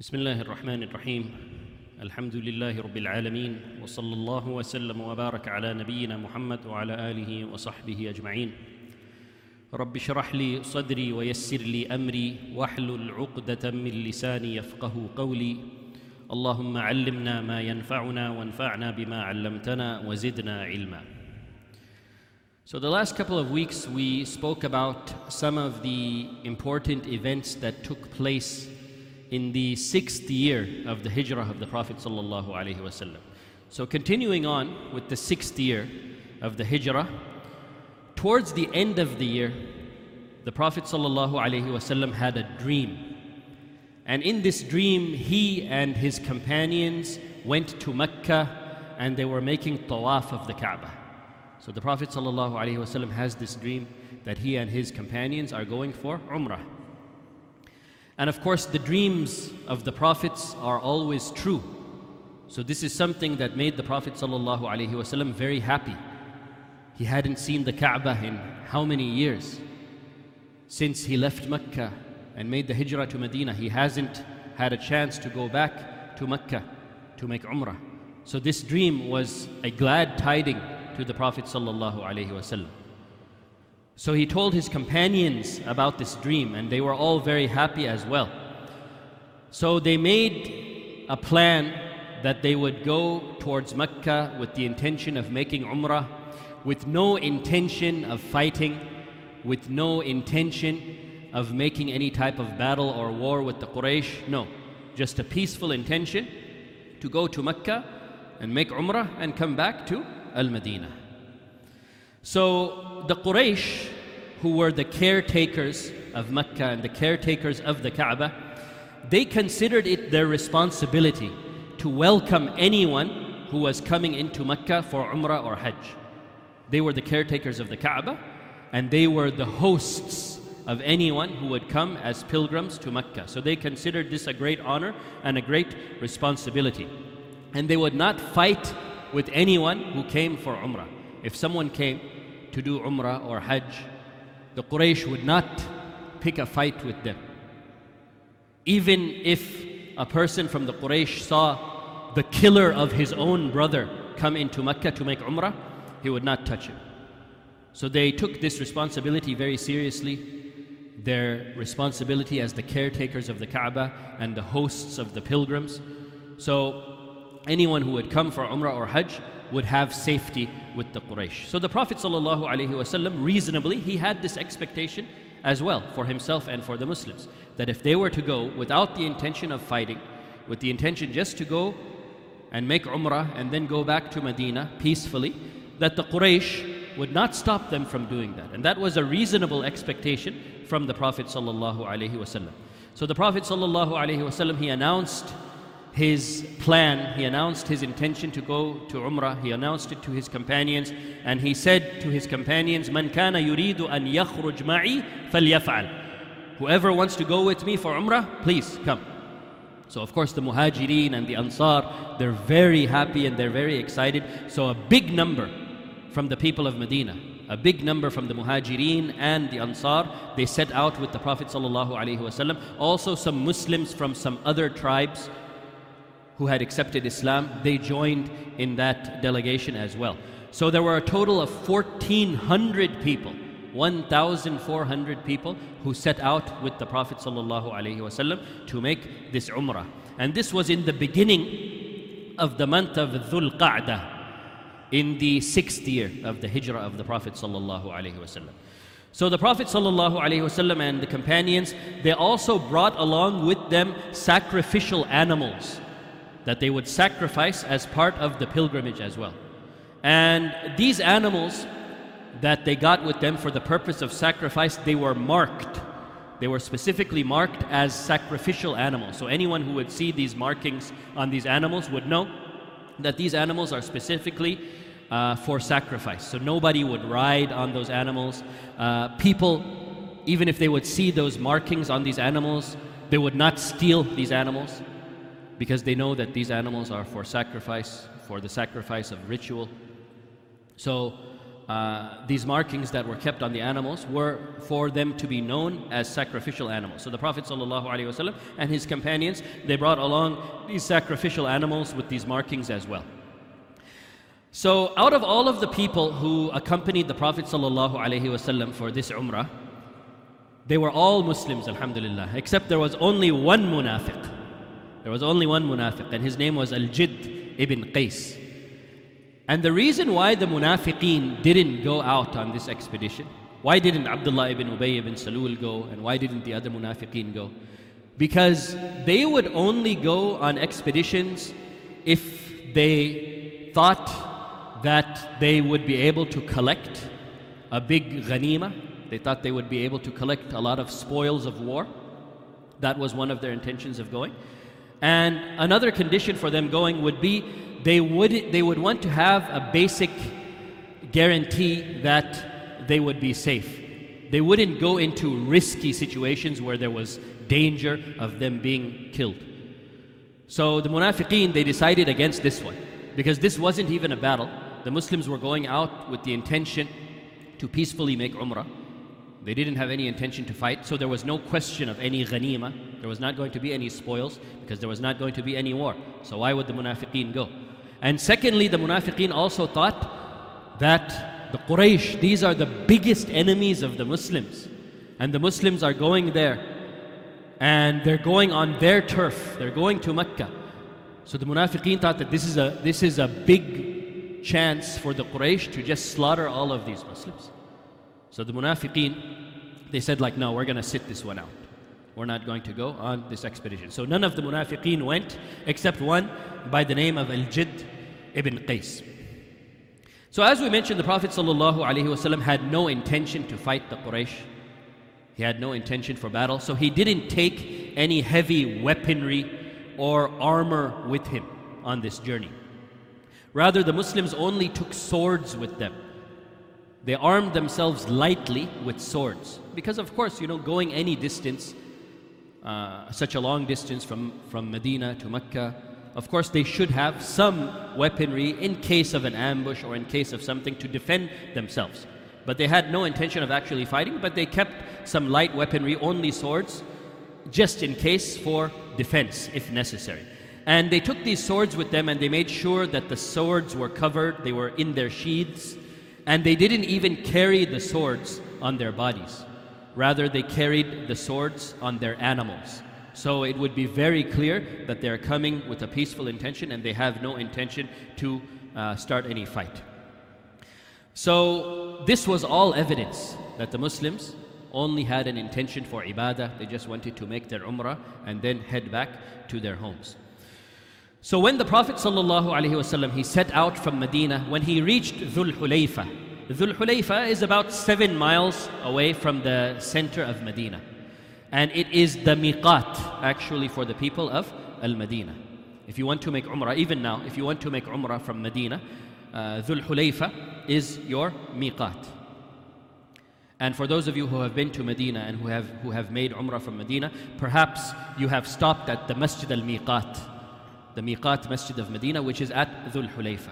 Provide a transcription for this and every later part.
بسم الله الرحمن الرحيم. الحمد لله رب العالمين وصلى الله وسلم وبارك على نبينا محمد وعلى آله وصحبه أجمعين. رب اشرح لي صدري ويسر لي أمري واحلل عقدة من لساني يفقه قولي. اللهم علمنا ما ينفعنا وانفعنا بما علمتنا وزدنا علما. So, the last couple of weeks, we spoke about some of the important events that took place in the sixth year of the hijrah of the Prophet. So continuing on with the sixth year of the hijrah, towards the end of the year, the Prophet had a dream. And in this dream, he and his companions went to Mecca and they were making tawaf of the Kaaba. So the Prophet ﷺ has this dream that he and his companions are going for Umrah. And of course, the dreams of the Prophets are always true. So this is something that made the Prophet ﷺ very happy. He hadn't seen the Kaaba in how many years? Since he left Mecca and made the hijrah to Medina, he hasn't had a chance to go back to Mecca to make Umrah. So this dream was a glad tiding to the Prophet ﷺ. So he told his companions about this dream, and they were all very happy as well. So they made a plan that they would go towards Mecca with the intention of making Umrah, with no intention of fighting, with no intention of making any type of battle or war with the Quraysh. No, just a peaceful intention to go to Mecca and make Umrah and come back to Al Medina. So the Quraysh, who were the caretakers of Mecca and the caretakers of the Kaaba, they considered it their responsibility to welcome anyone who was coming into Mecca for Umrah or Hajj. They were the caretakers of the Kaaba and they were the hosts of anyone who would come as pilgrims to Mecca. So they considered this a great honor and a great responsibility. And they would not fight with anyone who came for Umrah. If someone came to do Umrah or Hajj, the Quraysh would not pick a fight with them. Even if a person from the Quraysh saw the killer of his own brother come into Mecca to make Umrah, he would not touch him. So they took this responsibility very seriously their responsibility as the caretakers of the Kaaba and the hosts of the pilgrims. So anyone who would come for Umrah or Hajj would have safety with the Quraysh. So the Prophet ﷺ, reasonably, he had this expectation as well for himself and for the Muslims that if they were to go without the intention of fighting, with the intention just to go and make Umrah and then go back to Medina peacefully, that the Quraysh would not stop them from doing that. And that was a reasonable expectation from the Prophet ﷺ. So the Prophet ﷺ, he announced his plan, he announced his intention to go to Umrah, he announced it to his companions, and he said to his companions, Man kana yuridu an yakhruj ma'i falyaf'al. Whoever wants to go with me for Umrah, please come. So of course the Muhajirin and the Ansar, they're very happy and they're very excited. So a big number from the people of Medina, a big number from the Muhajirin and the Ansar, they set out with the Prophet ﷺ. Also some Muslims from some other tribes who had accepted Islam, they joined in that delegation as well. So there were a total of 1,400 people, 1,400 people who set out with the Prophet ﷺ to make this Umrah. And this was in the beginning of the month of Dhul Qa'dah, in the sixth year of the Hijrah of the Prophet ﷺ. So the Prophet ﷺ and the companions, they also brought along with them sacrificial animals that they would sacrifice as part of the pilgrimage as well. And these animals that they got with them for the purpose of sacrifice, they were marked. They were specifically marked as sacrificial animals. So anyone who would see these markings on these animals would know that these animals are specifically uh, for sacrifice. So nobody would ride on those animals. Uh, people, even if they would see those markings on these animals, they would not steal these animals because they know that these animals are for sacrifice, for the sacrifice of ritual. So uh, these markings that were kept on the animals were for them to be known as sacrificial animals. So the Prophet ﷺ and his companions, they brought along these sacrificial animals with these markings as well. So out of all of the people who accompanied the Prophet ﷺ for this umrah, they were all Muslims, alhamdulillah, except there was only one munafiq. There was only one munafiq, and his name was Al Jid ibn Qais. And the reason why the munafiqeen didn't go out on this expedition, why didn't Abdullah ibn Ubay ibn Salul go, and why didn't the other munafiqeen go? Because they would only go on expeditions if they thought that they would be able to collect a big ghanima. They thought they would be able to collect a lot of spoils of war. That was one of their intentions of going. And another condition for them going would be they would, they would want to have a basic guarantee that they would be safe. They wouldn't go into risky situations where there was danger of them being killed. So the munafiqeen, they decided against this one because this wasn't even a battle. The Muslims were going out with the intention to peacefully make umrah. They didn't have any intention to fight, so there was no question of any ghanima. There was not going to be any spoils because there was not going to be any war. So why would the munafiqeen go? And secondly, the munafiqeen also thought that the Quraysh, these are the biggest enemies of the Muslims. And the Muslims are going there. And they're going on their turf. They're going to Mecca. So the munafiqeen thought that this is a, this is a big chance for the Quraysh to just slaughter all of these Muslims. So the munafiqeen, they said like, no, we're going to sit this one out. We're not going to go on this expedition. So none of the munafiqeen went except one by the name of Al-Jidd ibn Qais. So as we mentioned, the Prophet ﷺ had no intention to fight the Quraysh. He had no intention for battle. So he didn't take any heavy weaponry or armor with him on this journey. Rather, the Muslims only took swords with them. They armed themselves lightly with swords. Because, of course, you know, going any distance, uh, such a long distance from, from Medina to Mecca, of course, they should have some weaponry in case of an ambush or in case of something to defend themselves. But they had no intention of actually fighting, but they kept some light weaponry, only swords, just in case for defense if necessary. And they took these swords with them and they made sure that the swords were covered, they were in their sheaths, and they didn't even carry the swords on their bodies. Rather, they carried the swords on their animals. So it would be very clear that they're coming with a peaceful intention and they have no intention to uh, start any fight. So this was all evidence that the Muslims only had an intention for ibadah. They just wanted to make their umrah and then head back to their homes. So when the Prophet ﷺ, he set out from Medina, when he reached Dhul Hulayfa, Dhul Hulayfa is about seven miles away from the center of Medina. And it is the miqat actually for the people of Al Medina. If you want to make Umrah, even now, if you want to make Umrah from Medina, uh, Hulayfa is your miqat. And for those of you who have been to Medina and who have, who have made Umrah from Medina, perhaps you have stopped at the Masjid al Miqat the Miqat Masjid of Medina, which is at Dhul Hulayfa.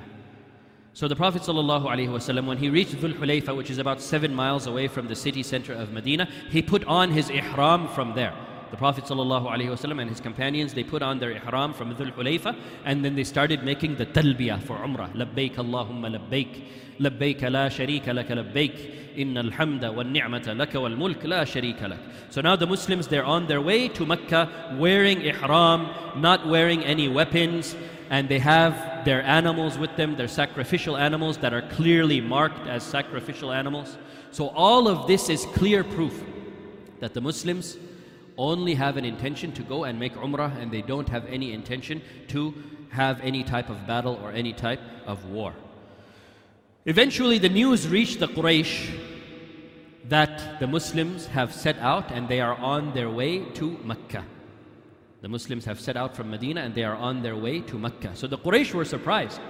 So the Prophet ﷺ, when he reached Dhul Hulayfa, which is about seven miles away from the city center of Medina, he put on his ihram from there. The Prophet ﷺ and his companions, they put on their ihram from Dhul Hulayfa and then they started making the talbiyah for Umrah. Labbaik Allahumma labbaik. لبيك لا شريك لك لبيك إن الحمد والنعمة لك والملك لا شريك لك So now the Muslims they're on their way to Mecca wearing ihram not wearing any weapons and they have their animals with them their sacrificial animals that are clearly marked as sacrificial animals so all of this is clear proof that the Muslims only have an intention to go and make umrah and they don't have any intention to have any type of battle or any type of war Eventually, the news reached the Quraysh that the Muslims have set out and they are on their way to Mecca. The Muslims have set out from Medina and they are on their way to Mecca. So the Quraysh were surprised.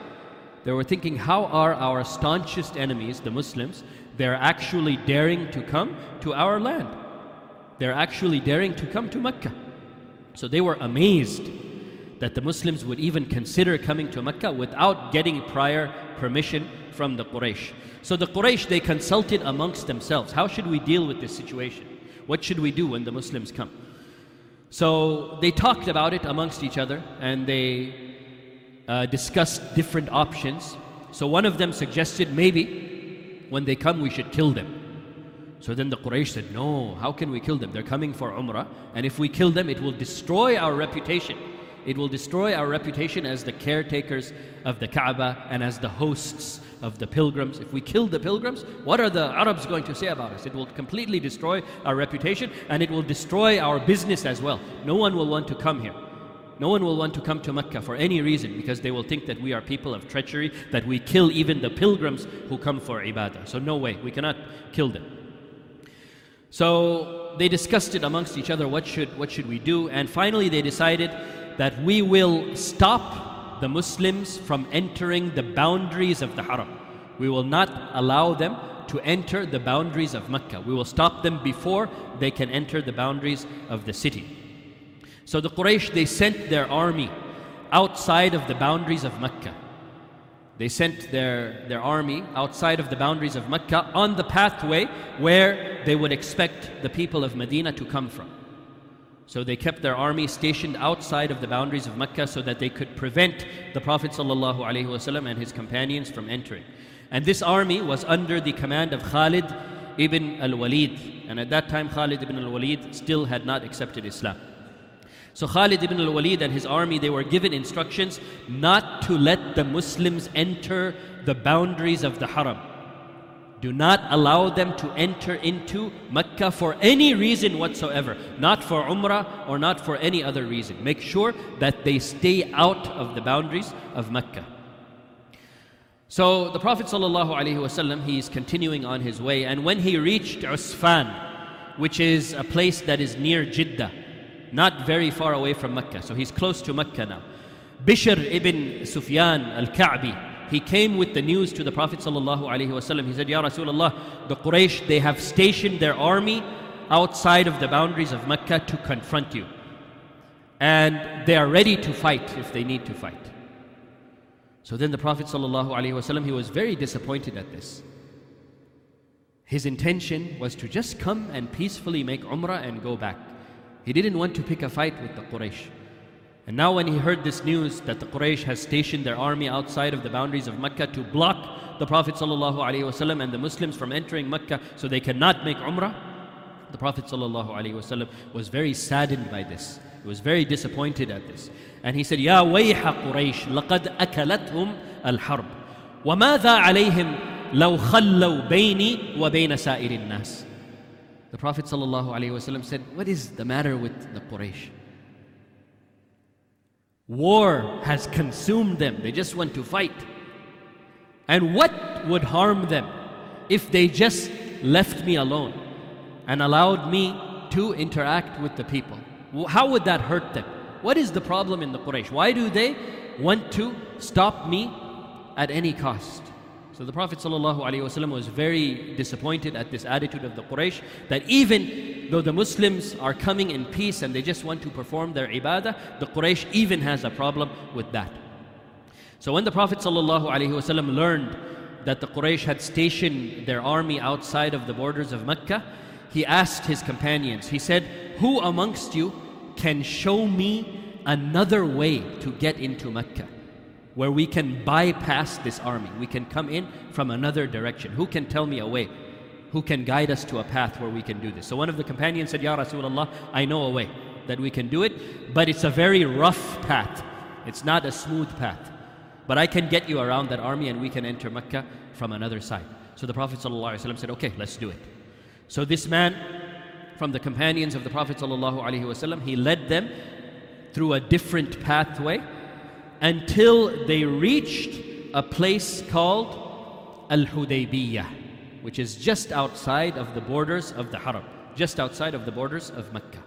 They were thinking, how are our staunchest enemies, the Muslims, they're actually daring to come to our land? They're actually daring to come to Mecca. So they were amazed that the Muslims would even consider coming to Mecca without getting prior permission from the Quraysh. So the Quraysh, they consulted amongst themselves. How should we deal with this situation? What should we do when the Muslims come? So they talked about it amongst each other and they uh, discussed different options. So one of them suggested maybe when they come we should kill them. So then the Quraysh said, No, how can we kill them? They're coming for Umrah, and if we kill them, it will destroy our reputation. It will destroy our reputation as the caretakers of the Kaaba and as the hosts of the pilgrims. If we kill the pilgrims, what are the Arabs going to say about us? It will completely destroy our reputation and it will destroy our business as well. No one will want to come here. No one will want to come to Mecca for any reason because they will think that we are people of treachery, that we kill even the pilgrims who come for ibadah. So, no way, we cannot kill them. So, they discussed it amongst each other what should, what should we do? And finally, they decided that we will stop the Muslims from entering the boundaries of the Haram. We will not allow them to enter the boundaries of Mecca. We will stop them before they can enter the boundaries of the city. So the Quraysh, they sent their army outside of the boundaries of Mecca. They sent their, their army outside of the boundaries of Mecca on the pathway where they would expect the people of Medina to come from. So they kept their army stationed outside of the boundaries of Mecca so that they could prevent the Prophet ﷺ and his companions from entering. And this army was under the command of Khalid ibn al Walid. And at that time, Khalid ibn al Walid still had not accepted Islam. So Khalid ibn al Walid and his army, they were given instructions not to let the Muslims enter the boundaries of the Haram. Do not allow them to enter into Mecca for any reason whatsoever, not for Umrah or not for any other reason. Make sure that they stay out of the boundaries of Mecca. So the Prophet ﷺ, he is continuing on his way, and when he reached Usfan, which is a place that is near Jeddah, not very far away from Mecca, so he's close to Mecca now. Bishr ibn Sufyan al-Ka'bi, he came with the news to the Prophet ﷺ. He said, Ya Rasulullah, the Quraysh, they have stationed their army outside of the boundaries of Mecca to confront you. And they are ready to fight if they need to fight. So then the Prophet ﷺ, he was very disappointed at this. His intention was to just come and peacefully make Umrah and go back. He didn't want to pick a fight with the Quraysh. And now, when he heard this news that the Quraysh has stationed their army outside of the boundaries of Mecca to block the Prophet ﷺ and the Muslims from entering Mecca so they cannot make Umrah, the Prophet ﷺ was very saddened by this. He was very disappointed at this. And he said, Ya wayha Quraysh, لقد أكلتهم الحرب وماذا عليهم لو خلوا بيني وبين سائر الناس the Prophet ﷺ said, What is the matter with the Quraysh? War has consumed them. They just want to fight. And what would harm them if they just left me alone and allowed me to interact with the people? How would that hurt them? What is the problem in the Quraysh? Why do they want to stop me at any cost? So the Prophet ﷺ was very disappointed at this attitude of the Quraysh that even though the Muslims are coming in peace and they just want to perform their ibadah, the Quraysh even has a problem with that. So when the Prophet ﷺ learned that the Quraysh had stationed their army outside of the borders of Mecca, he asked his companions, he said, Who amongst you can show me another way to get into Mecca? Where we can bypass this army. We can come in from another direction. Who can tell me a way? Who can guide us to a path where we can do this? So one of the companions said, Ya Rasulullah, I know a way that we can do it, but it's a very rough path. It's not a smooth path. But I can get you around that army and we can enter Mecca from another side. So the Prophet ﷺ said, Okay, let's do it. So this man from the companions of the Prophet ﷺ, he led them through a different pathway until they reached a place called Al Hudaybiyah, which is just outside of the borders of the Haram, just outside of the borders of Mecca.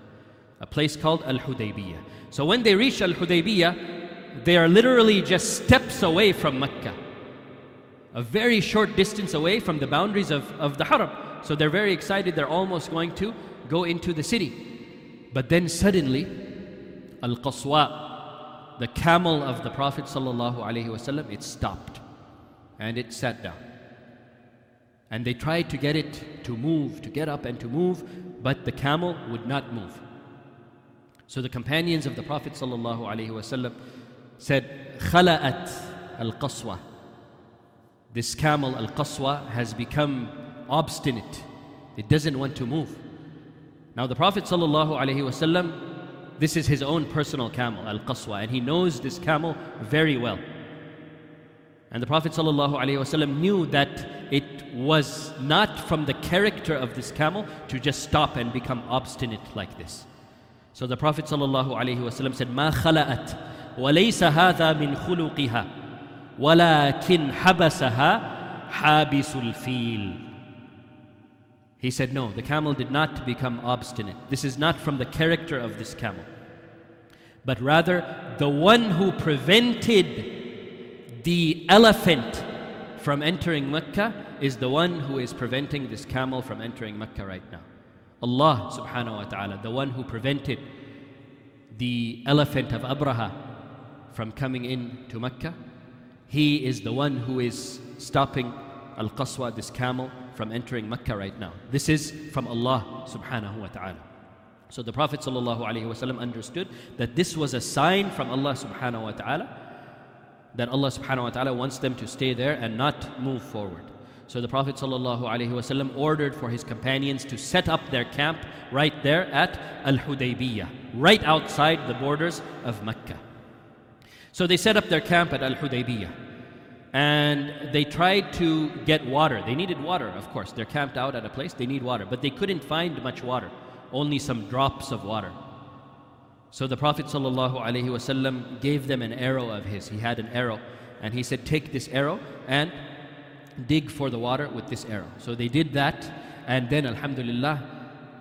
A place called Al Hudaybiyah. So when they reach Al Hudaybiyah, they are literally just steps away from Mecca, a very short distance away from the boundaries of, of the Haram. So they're very excited, they're almost going to go into the city. But then suddenly, Al Qaswa, the camel of the Prophet wasallam, it stopped and it sat down. And they tried to get it to move, to get up and to move, but the camel would not move. So the companions of the Prophet ﷺ said, Khala'at al-Qaswa. This camel al-Qaswa has become obstinate. It doesn't want to move. Now the Prophet ﷺ, this is his own personal camel, al-Qaswa, and he knows this camel very well. And the Prophet ﷺ knew that it was not from the character of this camel to just stop and become obstinate like this. So the Prophet ﷺ said, ما خلأت وليس هذا من خلقها ولكن حبسها حابس الفيل he said, no, the camel did not become obstinate. This is not from the character of this camel. But rather, the one who prevented the elephant from entering Mecca is the one who is preventing this camel from entering Mecca right now. Allah subhanahu wa ta'ala, the one who prevented the elephant of Abraha from coming in to Mecca, he is the one who is stopping Al Qaswa, this camel, from entering Mecca right now. This is from Allah subhanahu wa ta'ala. So the Prophet understood that this was a sign from Allah subhanahu wa ta'ala that Allah subhanahu wa ta'ala wants them to stay there and not move forward. So the Prophet ﷺ ordered for his companions to set up their camp right there at Al Hudaybiyah, right outside the borders of Mecca. So they set up their camp at Al Hudaybiyah and they tried to get water. They needed water, of course. They're camped out at a place, they need water, but they couldn't find much water, only some drops of water. So the Prophet ﷺ gave them an arrow of his. He had an arrow, and he said, Take this arrow and dig for the water with this arrow. So they did that, and then, Alhamdulillah,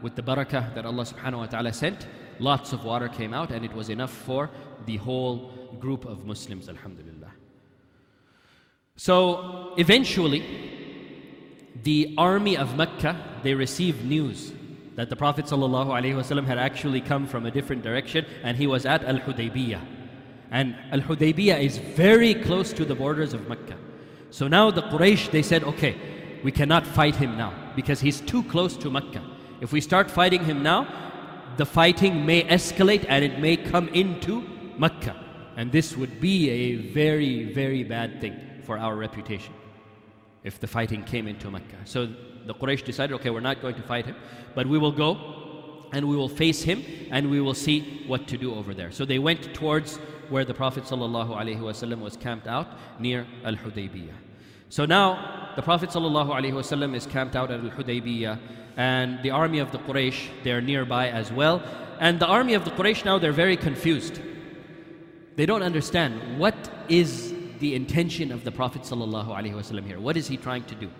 with the barakah that Allah subhanahu wa ta'ala sent, lots of water came out, and it was enough for the whole group of Muslims, Alhamdulillah. So eventually, the army of Mecca, they received news that the Prophet ﷺ had actually come from a different direction and he was at Al Hudaybiyah. And Al Hudaybiyah is very close to the borders of Mecca. So now the Quraysh, they said, okay, we cannot fight him now because he's too close to Mecca. If we start fighting him now, the fighting may escalate and it may come into Mecca. And this would be a very, very bad thing for our reputation if the fighting came into Mecca. So the Quraysh decided, okay, we're not going to fight him, but we will go and we will face him and we will see what to do over there. So they went towards where the Prophet ﷺ was camped out near Al Hudaybiyah. So now the Prophet ﷺ is camped out at Al Hudaybiyah and the army of the Quraysh, they're nearby as well. And the army of the Quraysh now, they're very confused. They don't understand what is the intention of the Prophet ﷺ here. What is he trying to do?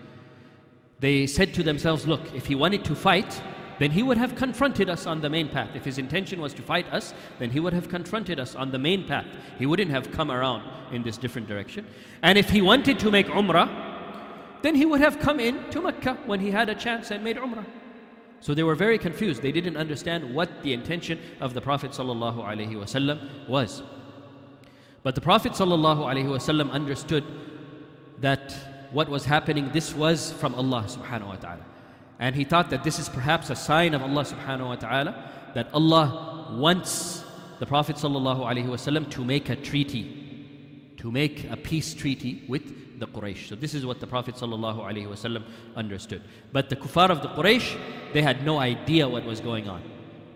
They said to themselves, Look, if he wanted to fight, then he would have confronted us on the main path. If his intention was to fight us, then he would have confronted us on the main path. He wouldn't have come around in this different direction. And if he wanted to make Umrah, then he would have come in to Mecca when he had a chance and made Umrah. So they were very confused. They didn't understand what the intention of the Prophet ﷺ was. But the Prophet ﷺ understood that what was happening, this was from Allah subhanahu wa ta'ala. And he thought that this is perhaps a sign of Allah subhanahu wa ta'ala that Allah wants the Prophet ﷺ to make a treaty, to make a peace treaty with the Quraysh. So this is what the Prophet ﷺ understood. But the kuffar of the Quraysh, they had no idea what was going on.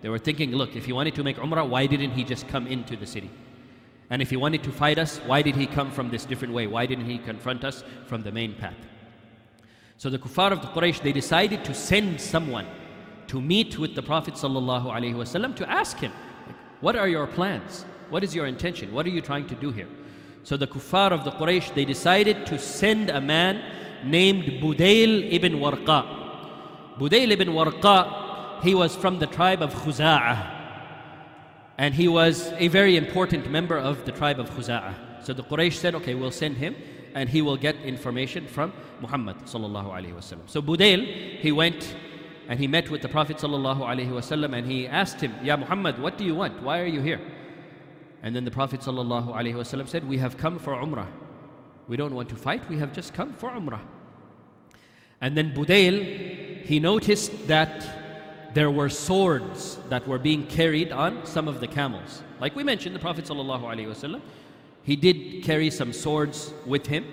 They were thinking, look, if he wanted to make Umrah, why didn't he just come into the city? And if he wanted to fight us, why did he come from this different way? Why didn't he confront us from the main path? So the kuffar of the Quraysh, they decided to send someone to meet with the Prophet ﷺ to ask him, what are your plans? What is your intention? What are you trying to do here? So the kuffar of the Quraysh, they decided to send a man named Budayl ibn Warqa. Budayl ibn Warqa, he was from the tribe of Khuza'ah and he was a very important member of the tribe of Khuza'ah. So the Quraysh said, okay, we'll send him and he will get information from Muhammad sallallahu alaihi wasallam. So Budayl, he went and he met with the Prophet sallallahu alaihi wasallam and he asked him, Ya Muhammad, what do you want? Why are you here? And then the Prophet ﷺ said, We have come for Umrah. We don't want to fight, we have just come for Umrah. And then Budayl, he noticed that there were swords that were being carried on some of the camels. Like we mentioned, the Prophet ﷺ, he did carry some swords with him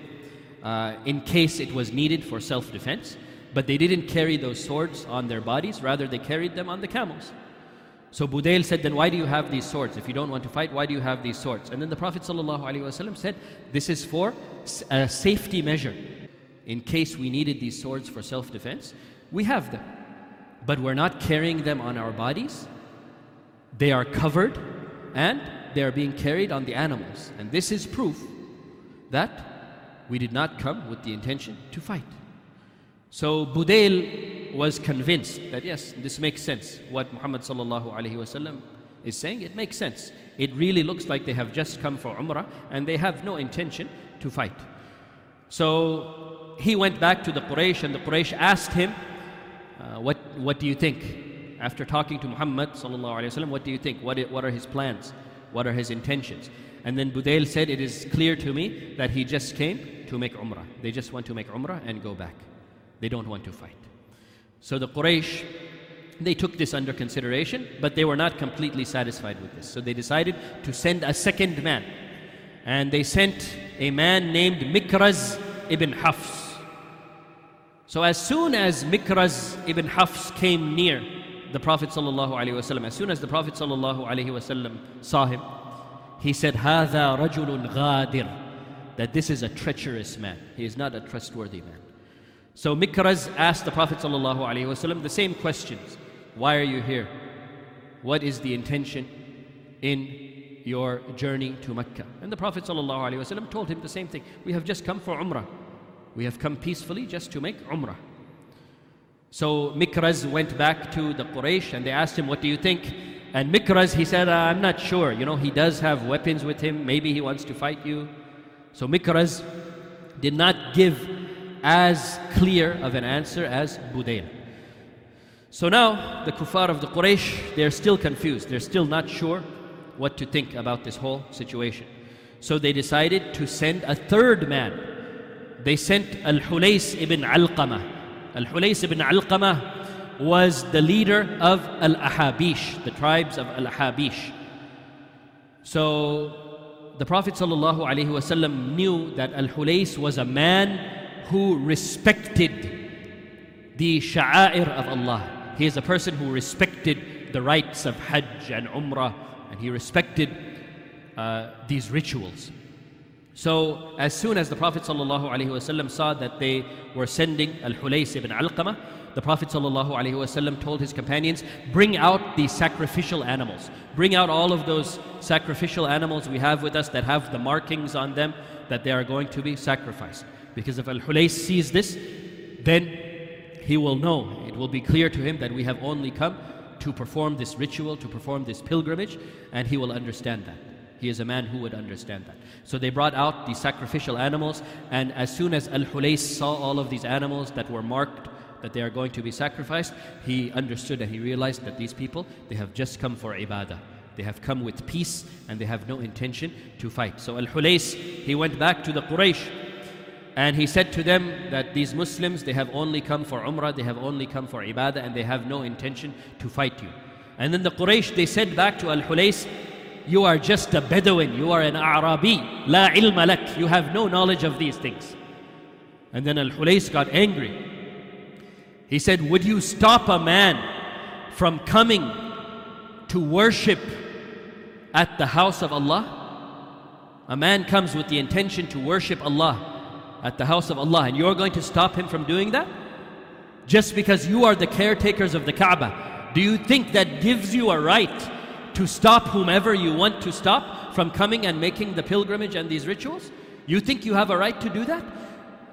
uh, in case it was needed for self defense. But they didn't carry those swords on their bodies, rather, they carried them on the camels. So Budayl said, Then why do you have these swords? If you don't want to fight, why do you have these swords? And then the Prophet ﷺ said, This is for a safety measure. In case we needed these swords for self defense, we have them. But we're not carrying them on our bodies. They are covered and they are being carried on the animals. And this is proof that we did not come with the intention to fight. So Budayl was convinced that yes, this makes sense. What Muhammad is saying, it makes sense. It really looks like they have just come for Umrah and they have no intention to fight. So he went back to the Quraysh and the Quraysh asked him, uh, what, what do you think? After talking to Muhammad wasallam, what do you think? What, what are his plans? What are his intentions? And then Budayl said, it is clear to me that he just came to make Umrah. They just want to make Umrah and go back. They don't want to fight. So the Quraysh, they took this under consideration, but they were not completely satisfied with this. So they decided to send a second man. And they sent a man named Mikraz ibn Hafs. So as soon as Mikraz ibn Hafs came near the Prophet ﷺ, as soon as the Prophet ﷺ saw him, he said, هذا رجل غادر that this is a treacherous man. He is not a trustworthy man. So Mikraz asked the Prophet ﷺ the same questions. Why are you here? What is the intention in your journey to Mecca? And the Prophet ﷺ told him the same thing. We have just come for Umrah. We have come peacefully just to make Umrah. So Mikraz went back to the Quraysh and they asked him, What do you think? And Mikraz, he said, I'm not sure. You know, he does have weapons with him. Maybe he wants to fight you. So Mikraz did not give as clear of an answer as Budayl. So now the kuffar of the Quraysh, they're still confused. They're still not sure what to think about this whole situation. So they decided to send a third man. They sent Al-Hulays ibn Alqamah. Al-Hulays ibn Alqamah was the leader of Al-Ahabish, the tribes of Al-Ahabish. So the Prophet ﷺ knew that Al Hulays was a man who respected the sha'air of Allah. He is a person who respected the rites of Hajj and Umrah, and he respected uh, these rituals. So, as soon as the Prophet ﷺ saw that they were sending Al Hulays ibn Alqamah, the Prophet ﷺ told his companions, Bring out the sacrificial animals. Bring out all of those sacrificial animals we have with us that have the markings on them that they are going to be sacrificed. Because if Al Hulays sees this, then he will know, it will be clear to him that we have only come to perform this ritual, to perform this pilgrimage, and he will understand that. He is a man who would understand that. So they brought out the sacrificial animals, and as soon as Al Hulays saw all of these animals that were marked that they are going to be sacrificed, he understood and he realized that these people, they have just come for ibadah. They have come with peace and they have no intention to fight. So Al Hulays, he went back to the Quraysh and he said to them that these Muslims, they have only come for Umrah, they have only come for ibadah, and they have no intention to fight you. And then the Quraysh, they said back to Al Hulays, You are just a Bedouin, you are an Arabi, la ilma lak, you have no knowledge of these things. And then Al Hulays got angry he said, Would you stop a man from coming to worship at the house of Allah? A man comes with the intention to worship Allah at the house of Allah, and you're going to stop him from doing that? Just because you are the caretakers of the Kaaba. Do you think that gives you a right to stop whomever you want to stop from coming and making the pilgrimage and these rituals? You think you have a right to do that?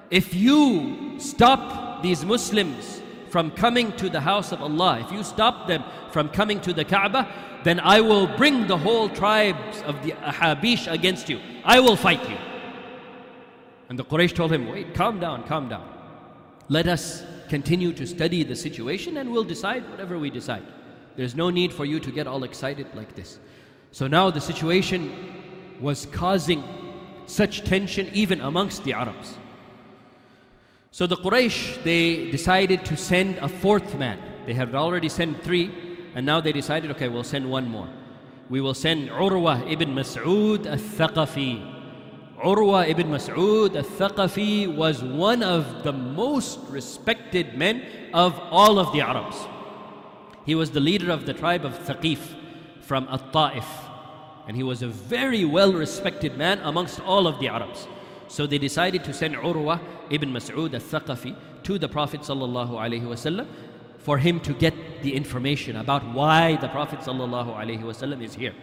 If you stop these Muslims from coming to the house of Allah, if you stop them from coming to the Kaaba, then I will bring the whole tribes of the Ahabish against you. I will fight you. And the Quraysh told him, Wait, calm down, calm down. Let us continue to study the situation and we'll decide whatever we decide. There's no need for you to get all excited like this. So now the situation was causing such tension even amongst the Arabs. So the Quraysh, they decided to send a fourth man. They had already sent three, and now they decided, okay, we'll send one more. We will send Urwa ibn Mas'ud al-Thaqafi. Urwa ibn Mas'ud al-Thaqafi was one of the most respected men of all of the Arabs. He was the leader of the tribe of Thaqif from At-Ta'if. And he was a very well respected man amongst all of the Arabs. So they decided to send Urwa ibn Mas'ud al-Thaqafi to the Prophet for him to get the information about why the Prophet is here.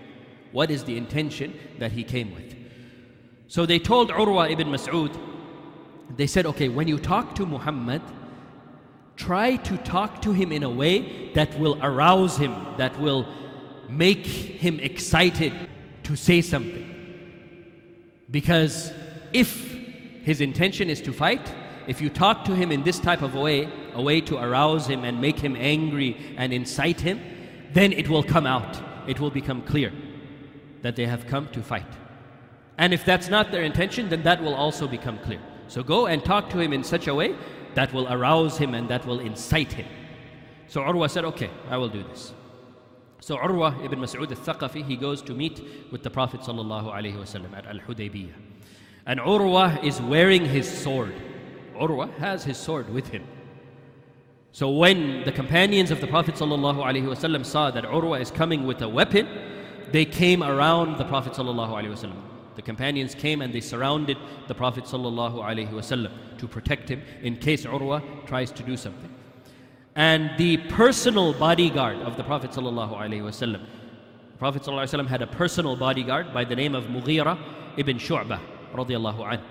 What is the intention that he came with? So they told Urwa ibn Mas'ud, they said, okay, when you talk to Muhammad, try to talk to him in a way that will arouse him, that will make him excited to say something. Because if his intention is to fight, if you talk to him in this type of way, a way to arouse him and make him angry and incite him, then it will come out. It will become clear that they have come to fight. And if that's not their intention, then that will also become clear. So go and talk to him in such a way that will arouse him and that will incite him. So Urwa said, Okay, I will do this. So Urwa ibn Mas'ud al-Thaqafi, he goes to meet with the Prophet ﷺ at Al-Hudaybiyah. And Urwa is wearing his sword. Urwa has his sword with him. So when the companions of the Prophet ﷺ saw that Urwa is coming with a weapon, they came around the Prophet ﷺ. The companions came and they surrounded the Prophet ﷺ to protect him in case Urwa tries to do something. And the personal bodyguard of the Prophet ﷺ, the Prophet ﷺ had a personal bodyguard by the name of Mughira ibn Shu'bah radiallahu anhu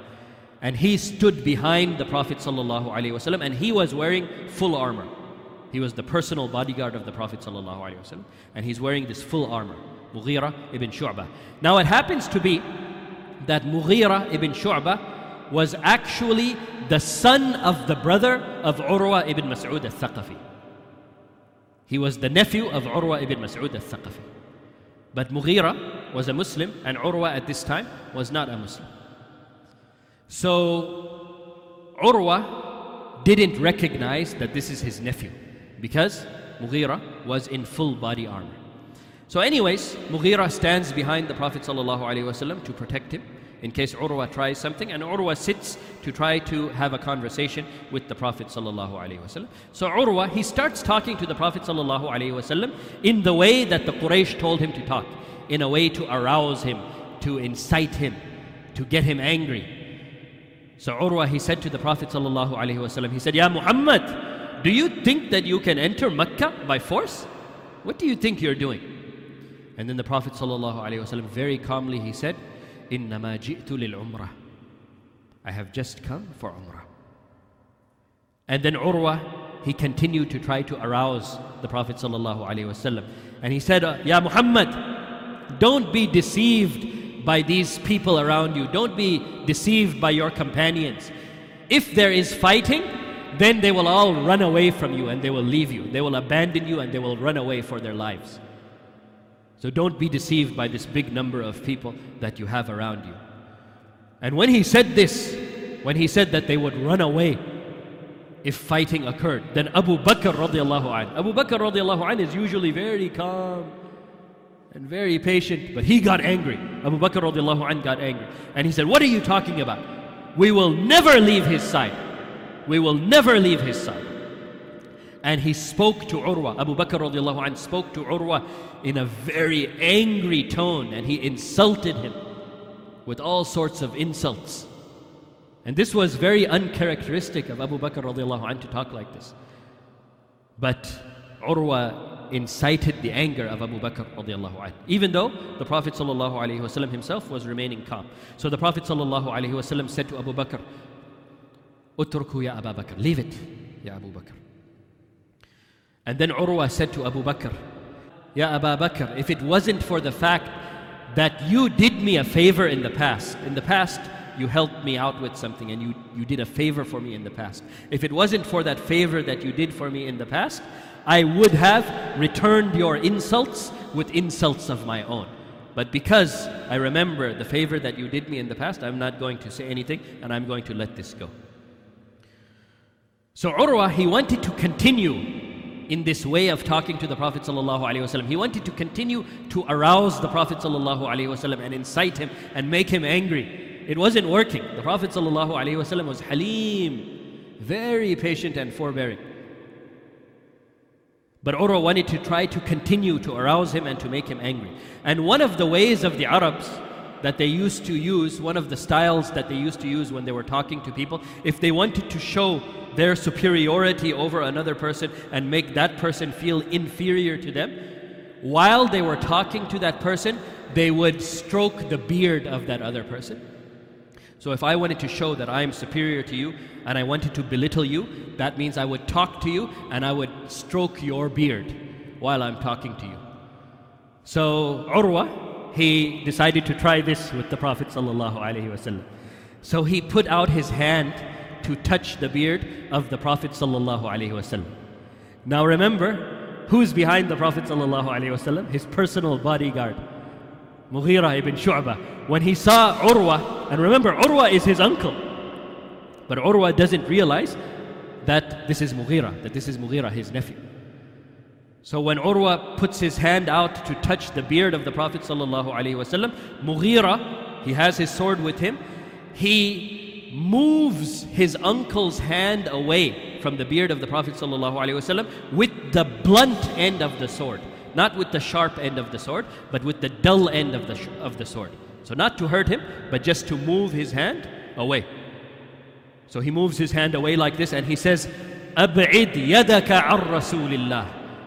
and he stood behind the Prophet ﷺ and he was wearing full armor. He was the personal bodyguard of the Prophet ﷺ and he's wearing this full armor. Mughira ibn Shu'bah. Now it happens to be that Mughira ibn Shu'bah was actually the son of the brother of Urwa ibn Mas'ud al-Thaqafi. He was the nephew of Urwa ibn Mas'ud al-Thaqafi. But Mughira was a Muslim and Urwa at this time was not a Muslim. So Urwa didn't recognize that this is his nephew because Mughira was in full body armor. So, anyways, Mughira stands behind the Prophet ﷺ to protect him in case Urwa tries something, and Urwa sits to try to have a conversation with the Prophet ﷺ. So, Urwa, he starts talking to the Prophet ﷺ in the way that the Quraysh told him to talk, in a way to arouse him, to incite him, to get him angry. So Urwa, he said to the Prophet ﷺ, he said, Ya Muhammad, do you think that you can enter Mecca by force? What do you think you're doing? And then the Prophet ﷺ very calmly he said, إِنَّمَا جِئْتُ لِلْعُمْرَةِ I have just come for Umrah. And then Urwa, he continued to try to arouse the Prophet ﷺ. And he said, Ya Muhammad, don't be deceived by these people around you. Don't be deceived by your companions. If there is fighting, then they will all run away from you and they will leave you. They will abandon you and they will run away for their lives. So don't be deceived by this big number of people that you have around you. And when he said this, when he said that they would run away if fighting occurred, then Abu Bakr radiallahu anh, Abu Bakr radiallahu anh is usually very calm and very patient, but he got angry. Abu Bakr radiallahu anh got angry. And he said, What are you talking about? We will never leave his side. We will never leave his side. And he spoke to Urwa. Abu Bakr radiallahu anh spoke to Urwa in a very angry tone and he insulted him with all sorts of insults. And this was very uncharacteristic of Abu Bakr radiallahu anh to talk like this. But Urwa incited the anger of Abu Bakr radiallahu even though the Prophet sallallahu himself was remaining calm. So the Prophet sallallahu said to Abu Bakr, Utruku ya Abu Bakr, leave it, ya Abu Bakr. And then Urwa said to Abu Bakr, Ya Abu Bakr, if it wasn't for the fact that you did me a favor in the past, in the past you helped me out with something and you, you did a favor for me in the past. If it wasn't for that favor that you did for me in the past, I would have returned your insults with insults of my own. But because I remember the favor that you did me in the past, I'm not going to say anything and I'm going to let this go. So Urwa, he wanted to continue in this way of talking to the Prophet ﷺ. He wanted to continue to arouse the Prophet ﷺ and incite him and make him angry. It wasn't working. The Prophet ﷺ was halim, very patient and forbearing. But Urwa wanted to try to continue to arouse him and to make him angry. And one of the ways of the Arabs that they used to use, one of the styles that they used to use when they were talking to people, if they wanted to show their superiority over another person and make that person feel inferior to them, while they were talking to that person, they would stroke the beard of that other person. So if I wanted to show that I am superior to you and I wanted to belittle you, that means I would talk to you and I would stroke your beard while I'm talking to you. So Urwa, he decided to try this with the Prophet. So he put out his hand to touch the beard of the Prophet ﷺ. Now remember, who's behind the Prophet ﷺ? His personal bodyguard. Mughira ibn Shu'bah, when he saw Urwa, and remember, Urwa is his uncle, but Urwa doesn't realize that this is Mughira, that this is Mughira, his nephew. So when Urwa puts his hand out to touch the beard of the Prophet ﷺ, Mughira, he has his sword with him, he moves his uncle's hand away from the beard of the Prophet ﷺ with the blunt end of the sword. Not with the sharp end of the sword, but with the dull end of the, sh- of the sword. So, not to hurt him, but just to move his hand away. So, he moves his hand away like this and he says, أبعد يدك عن رسول الله.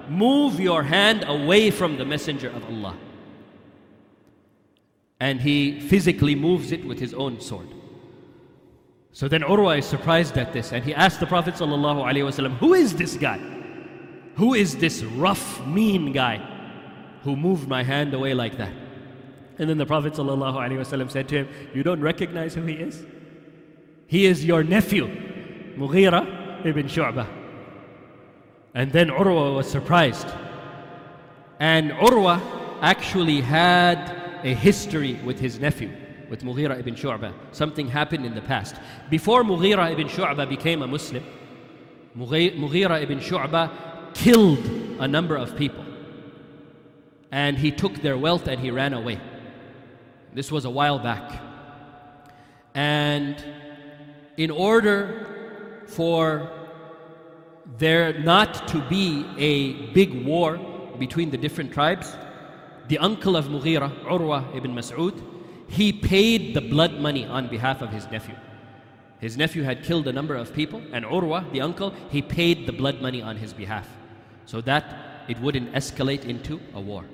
Move your hand away from the Messenger of Allah. And he physically moves it with his own sword. So then Urwa is surprised at this and he asked the Prophet ﷺ, Who is this guy? Who is this rough, mean guy who moved my hand away like that? And then the Prophet ﷺ said to him, You don't recognize who he is? He is your nephew, Mughira ibn Shu'bah. And then Urwa was surprised. And Urwa actually had a history with his nephew, with Mughira ibn Shu'bah. Something happened in the past. Before Mughira ibn Shu'bah became a Muslim, Mughira ibn Shu'bah killed a number of people. And he took their wealth and he ran away. This was a while back. And in order for there not to be a big war between the different tribes, the uncle of Mughira, Urwa ibn Mas'ud, he paid the blood money on behalf of his nephew. His nephew had killed a number of people, and Urwa, the uncle, he paid the blood money on his behalf so that it wouldn't escalate into a war.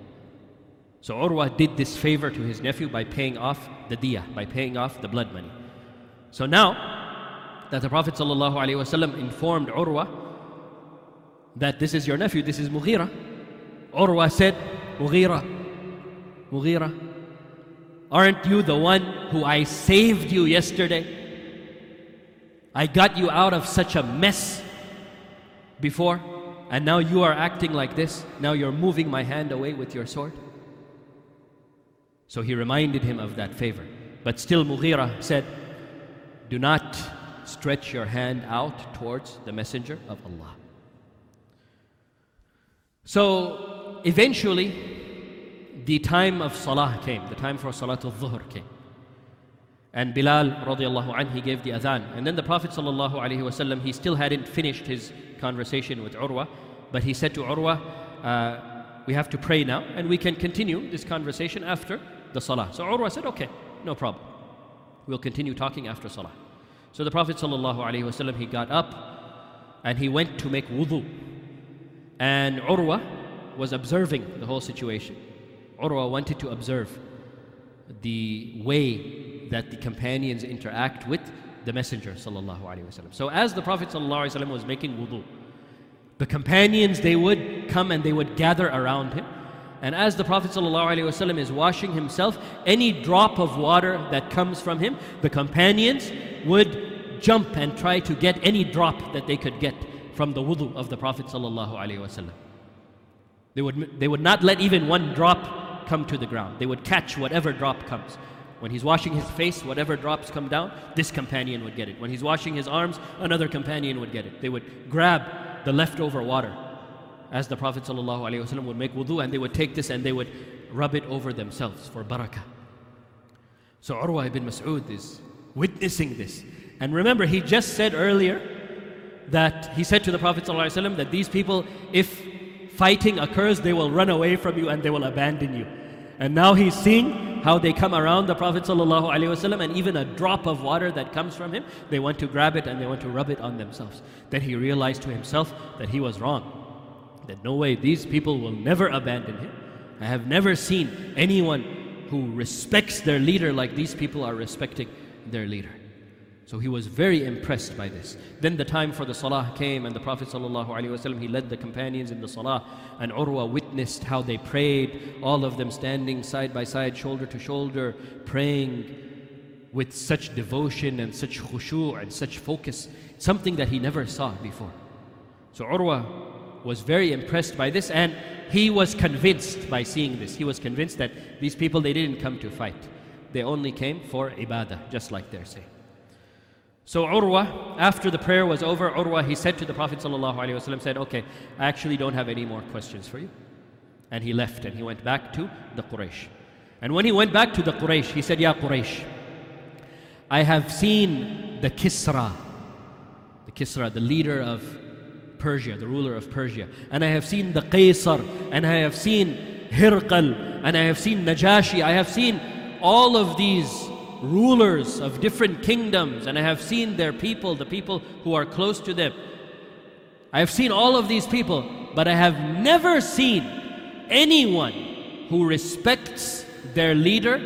So Urwa did this favor to his nephew by paying off the diya, by paying off the blood money. So now that the Prophet ﷺ informed Urwa that this is your nephew, this is Mughira, Urwa said, Mughira, Mughira, aren't you the one who I saved you yesterday? I got you out of such a mess before. And now you are acting like this. Now you're moving my hand away with your sword. So he reminded him of that favor. But still, Mughira said, Do not stretch your hand out towards the Messenger of Allah. So eventually, the time of Salah came, the time for Salatul Dhuhr came. And Bilal radiallahu anh, he gave the adhan. And then the Prophet sallallahu alaihi wasallam, he still hadn't finished his conversation with Urwa, but he said to Urwa, uh, we have to pray now, and we can continue this conversation after the salah. So Urwa said, okay, no problem. We'll continue talking after salah. So the Prophet sallallahu alaihi wasallam, he got up and he went to make wudu. And Urwa was observing the whole situation. Urwa wanted to observe the way that the companions interact with the Messenger wasallam. So as the Prophet wasallam was making wudu, the companions they would come and they would gather around him. And as the Prophet wasallam is washing himself, any drop of water that comes from him, the companions would jump and try to get any drop that they could get from the wudu of the Prophet wasallam. They would, they would not let even one drop come to the ground. They would catch whatever drop comes. When he's washing his face, whatever drops come down, this companion would get it. When he's washing his arms, another companion would get it. They would grab the leftover water as the Prophet ﷺ would make wudu and they would take this and they would rub it over themselves for barakah. So Urwa ibn Mas'ud is witnessing this. And remember, he just said earlier that he said to the Prophet ﷺ that these people, if fighting occurs, they will run away from you and they will abandon you. And now he's seeing how they come around the Prophet ﷺ and even a drop of water that comes from him, they want to grab it and they want to rub it on themselves. Then he realized to himself that he was wrong. That no way, these people will never abandon him. I have never seen anyone who respects their leader like these people are respecting their leader. So he was very impressed by this. Then the time for the salah came, and the Prophet ﷺ, he led the companions in the salah, and Urwa witnessed how they prayed, all of them standing side by side, shoulder to shoulder, praying with such devotion and such khushu' and such focus, something that he never saw before. So Urwa was very impressed by this, and he was convinced by seeing this. He was convinced that these people, they didn't come to fight. They only came for ibadah, just like they're saying. So Urwa, after the prayer was over, Urwa, he said to the Prophet ﷺ, said, okay, I actually don't have any more questions for you. And he left and he went back to the Quraysh. And when he went back to the Quraysh, he said, Ya Quraysh, I have seen the Kisra, the Kisra, the leader of Persia, the ruler of Persia. And I have seen the Qaisar, and I have seen Hirqal, and I have seen Najashi. I have seen all of these rulers of different kingdoms, and I have seen their people, the people who are close to them. I have seen all of these people, but I have never seen anyone who respects their leader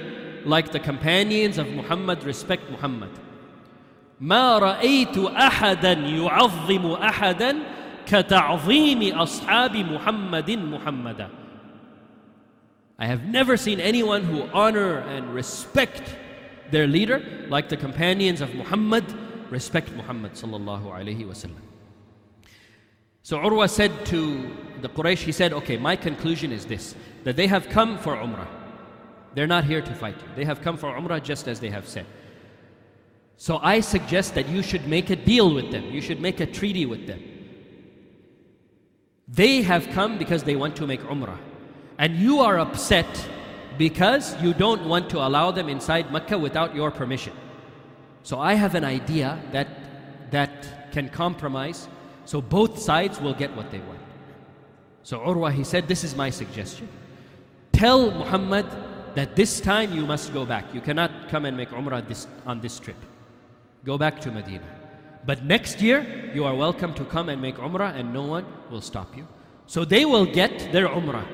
like the companions of Muhammad respect Muhammad. ما رأيت أحدا يعظم أحدا كتعظيم أصحاب محمد محمدا I have never seen anyone who honor and respect their leader, like the companions of Muhammad, respect Muhammad sallallahu wasallam. So Urwa said to the Quraysh, he said, okay, my conclusion is this, that they have come for Umrah. They're not here to fight you. They have come for Umrah just as they have said. So I suggest that you should make a deal with them. You should make a treaty with them. They have come because they want to make Umrah. And you are upset because you don't want to allow them inside Mecca without your permission. So I have an idea that that can compromise so both sides will get what they want. So Urwa he said this is my suggestion. Tell Muhammad that this time you must go back. You cannot come and make Umrah this, on this trip. Go back to Medina. But next year you are welcome to come and make Umrah and no one will stop you. So they will get their Umrah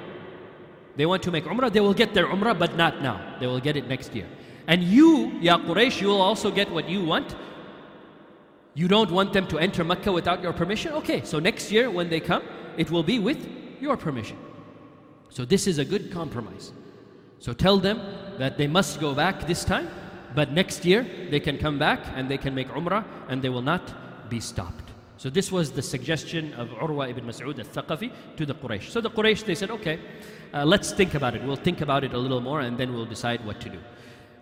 they want to make Umrah, they will get their Umrah, but not now. They will get it next year. And you, Ya Quraysh, you will also get what you want. You don't want them to enter Mecca without your permission? Okay, so next year when they come, it will be with your permission. So this is a good compromise. So tell them that they must go back this time, but next year they can come back and they can make Umrah and they will not be stopped. So this was the suggestion of Urwa ibn Mas'ud al-Thaqafi to the Quraysh. So the Quraysh, they said, okay, uh, let's think about it. We'll think about it a little more and then we'll decide what to do.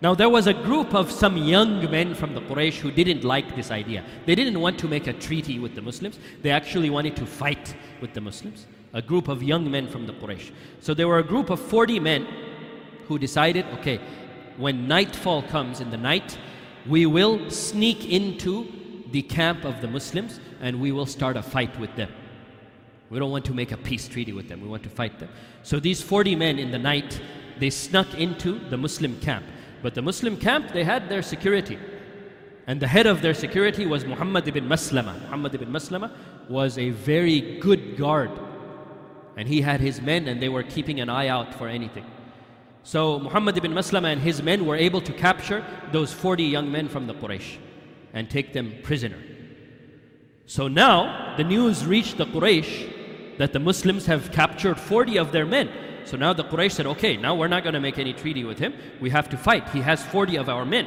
Now there was a group of some young men from the Quraysh who didn't like this idea. They didn't want to make a treaty with the Muslims. They actually wanted to fight with the Muslims. A group of young men from the Quraysh. So there were a group of 40 men who decided, okay, when nightfall comes in the night, we will sneak into the camp of the Muslims and we will start a fight with them. We don't want to make a peace treaty with them. We want to fight them. So these 40 men in the night, they snuck into the Muslim camp. But the Muslim camp, they had their security. And the head of their security was Muhammad ibn Maslama. Muhammad ibn Maslama was a very good guard. And he had his men and they were keeping an eye out for anything. So Muhammad ibn Maslama and his men were able to capture those 40 young men from the Quraysh and take them prisoner. So now the news reached the Quraysh that the Muslims have captured 40 of their men. So now the Quraysh said, okay, now we're not going to make any treaty with him. We have to fight. He has 40 of our men.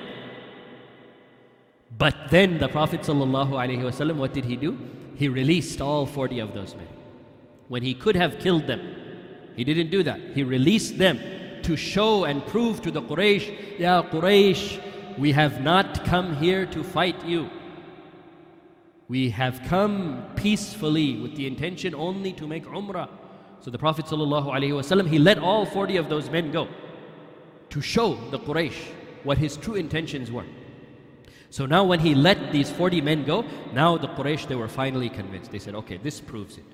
But then the Prophet ﷺ, what did he do? He released all 40 of those men. When he could have killed them, he didn't do that. He released them to show and prove to the Quraysh, Ya Quraysh, we have not come here to fight you. We have come peacefully with the intention only to make Umrah. So the Prophet ﷺ, he let all 40 of those men go to show the Quraysh what his true intentions were. So now when he let these 40 men go, now the Quraysh, they were finally convinced. They said, okay, this proves it.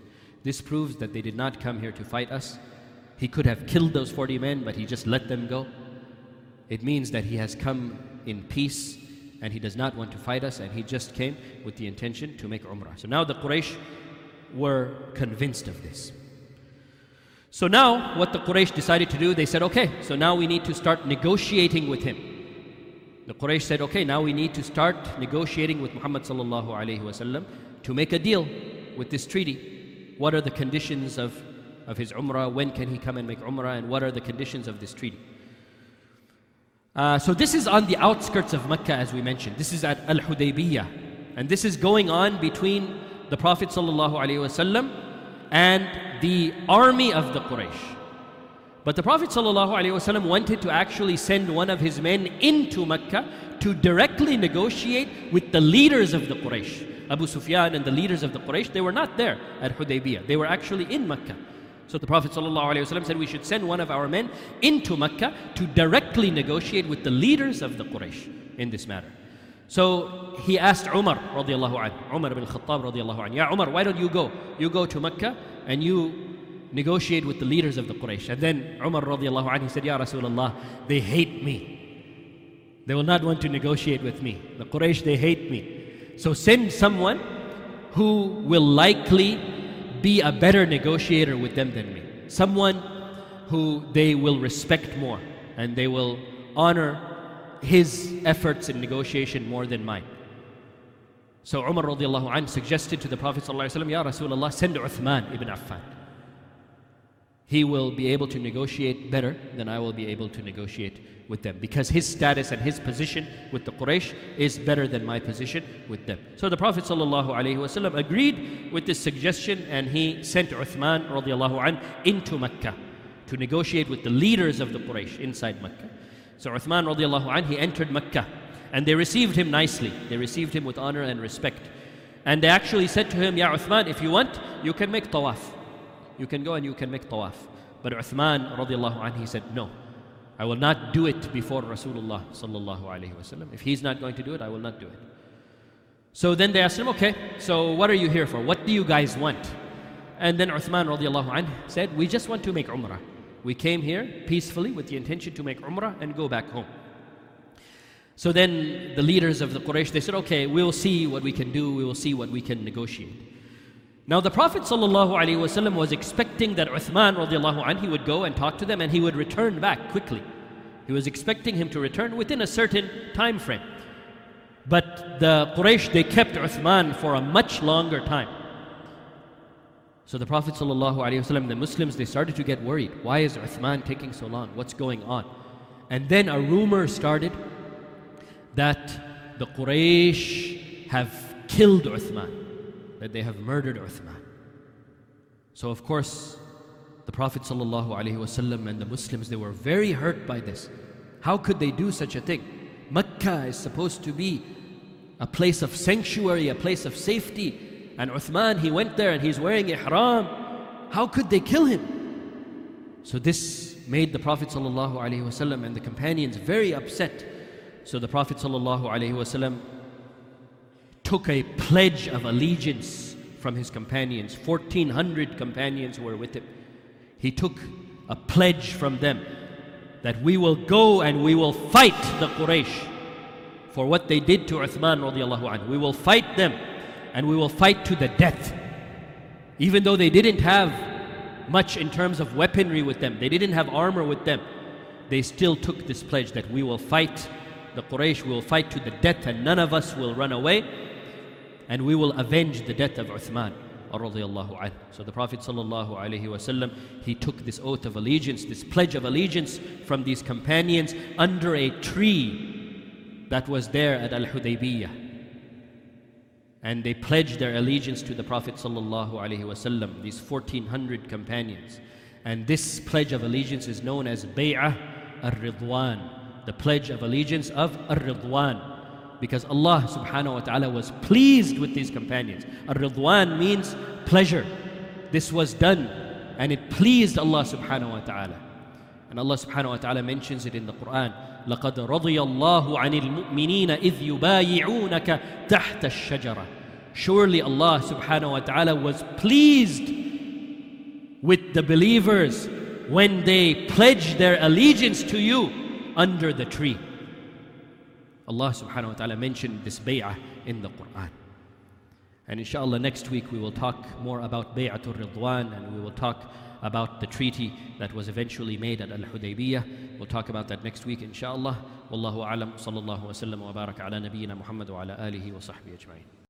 This proves that they did not come here to fight us. He could have killed those 40 men, but he just let them go. It means that he has come in peace and he does not want to fight us and he just came with the intention to make Umrah. So now the Quraysh were convinced of this. So now what the Quraysh decided to do, they said, okay, so now we need to start negotiating with him. The Quraysh said, okay, now we need to start negotiating with Muhammad to make a deal with this treaty. What are the conditions of, of his Umrah? When can he come and make Umrah? And what are the conditions of this treaty? Uh, so this is on the outskirts of Mecca, as we mentioned. This is at Al Hudaybiyah, and this is going on between the Prophet ﷺ and the army of the Quraysh. But the Prophet ﷺ wanted to actually send one of his men into Mecca to directly negotiate with the leaders of the Quraysh. Abu Sufyan and the leaders of the Quraysh, they were not there at Hudaybiyah. They were actually in Mecca. So the Prophet ﷺ said we should send one of our men into Mecca to directly negotiate with the leaders of the Quraysh in this matter. So he asked Umar radiallahu anhu, Umar ibn Khattab radiallahu anhu, Ya Umar, why don't you go? You go to Mecca and you negotiate with the leaders of the Quraysh. And then Umar radiallahu anhu said, Ya Rasulullah, they hate me. They will not want to negotiate with me. The Quraysh, they hate me. So send someone who will likely be a better negotiator with them than me. Someone who they will respect more and they will honor his efforts in negotiation more than mine. So Umar radiallahu suggested to the Prophet ﷺ, Ya Rasulullah, send Uthman ibn Affan. He will be able to negotiate better than I will be able to negotiate with them because his status and his position with the Quraysh is better than my position with them. So the Prophet ﷺ agreed with this suggestion and he sent Uthman radiallahu into Mecca to negotiate with the leaders of the Quraysh inside Mecca. So Uthman radiallahu he entered Mecca and they received him nicely. They received him with honor and respect. And they actually said to him, Ya Uthman, if you want, you can make tawaf. You can go and you can make tawaf. But Uthman radiallahu anh, he said, no. I will not do it before Rasulullah sallallahu alaihi wasallam. If he's not going to do it, I will not do it. So then they asked him, okay, so what are you here for? What do you guys want? And then Uthman radiallahu anh said, we just want to make Umrah. We came here peacefully with the intention to make Umrah and go back home. So then the leaders of the Quraysh, they said, okay, we'll see what we can do. We will see what we can negotiate. Now the Prophet ﷺ was expecting that Uthman radiallahu he would go and talk to them and he would return back quickly. He was expecting him to return within a certain time frame. But the Quraysh, they kept Uthman for a much longer time. So the Prophet ﷺ, the Muslims, they started to get worried. Why is Uthman taking so long? What's going on? And then a rumor started that the Quraysh have killed Uthman that they have murdered Uthman. So, of course, the Prophet ﷺ and the Muslims, they were very hurt by this. How could they do such a thing? Mecca is supposed to be a place of sanctuary, a place of safety. And Uthman, he went there and he's wearing ihram. How could they kill him? So this made the Prophet ﷺ and the companions very upset. So the Prophet ﷺ took a pledge of allegiance from his companions, 1,400 companions were with him. He took a pledge from them that we will go and we will fight the Quraysh for what they did to Uthman radiallahu anhu. We will fight them and we will fight to the death. Even though they didn't have much in terms of weaponry with them, they didn't have armor with them, they still took this pledge that we will fight the Quraysh, we will fight to the death and none of us will run away and we will avenge the death of Uthman so the Prophet ﷺ, he took this oath of allegiance, this pledge of allegiance from these companions under a tree that was there at Al-Hudaybiyah. And they pledged their allegiance to the Prophet ﷺ, these 1400 companions. And this pledge of allegiance is known as Bay'ah ar-Ridwan, the pledge of allegiance of ar-Ridwan Because Allah subhanahu wa ta'ala was pleased with these companions. Ar-Ridwan means pleasure. This was done and it pleased Allah subhanahu wa ta'ala. And Allah subhanahu wa ta'ala mentions it in the Quran. لقد رضي الله عن المؤمنين إذ يبايعونك تحت الشجرة. Surely Allah subhanahu wa ta'ala was pleased with the believers when they pledged their allegiance to you under the tree. Allah subhanahu wa ta'ala mentioned this bay'ah in the Quran. And inshallah, next week we will talk more about Bay'atul Ridwan and we will talk about the treaty that was eventually made at Al Hudaybiyah. We'll talk about that next week, inshallah. Wallahu alam, sallallahu wa sallam wa barak ala nabiyyina Muhammad wa ala alihi wa sahbihi ajma'in.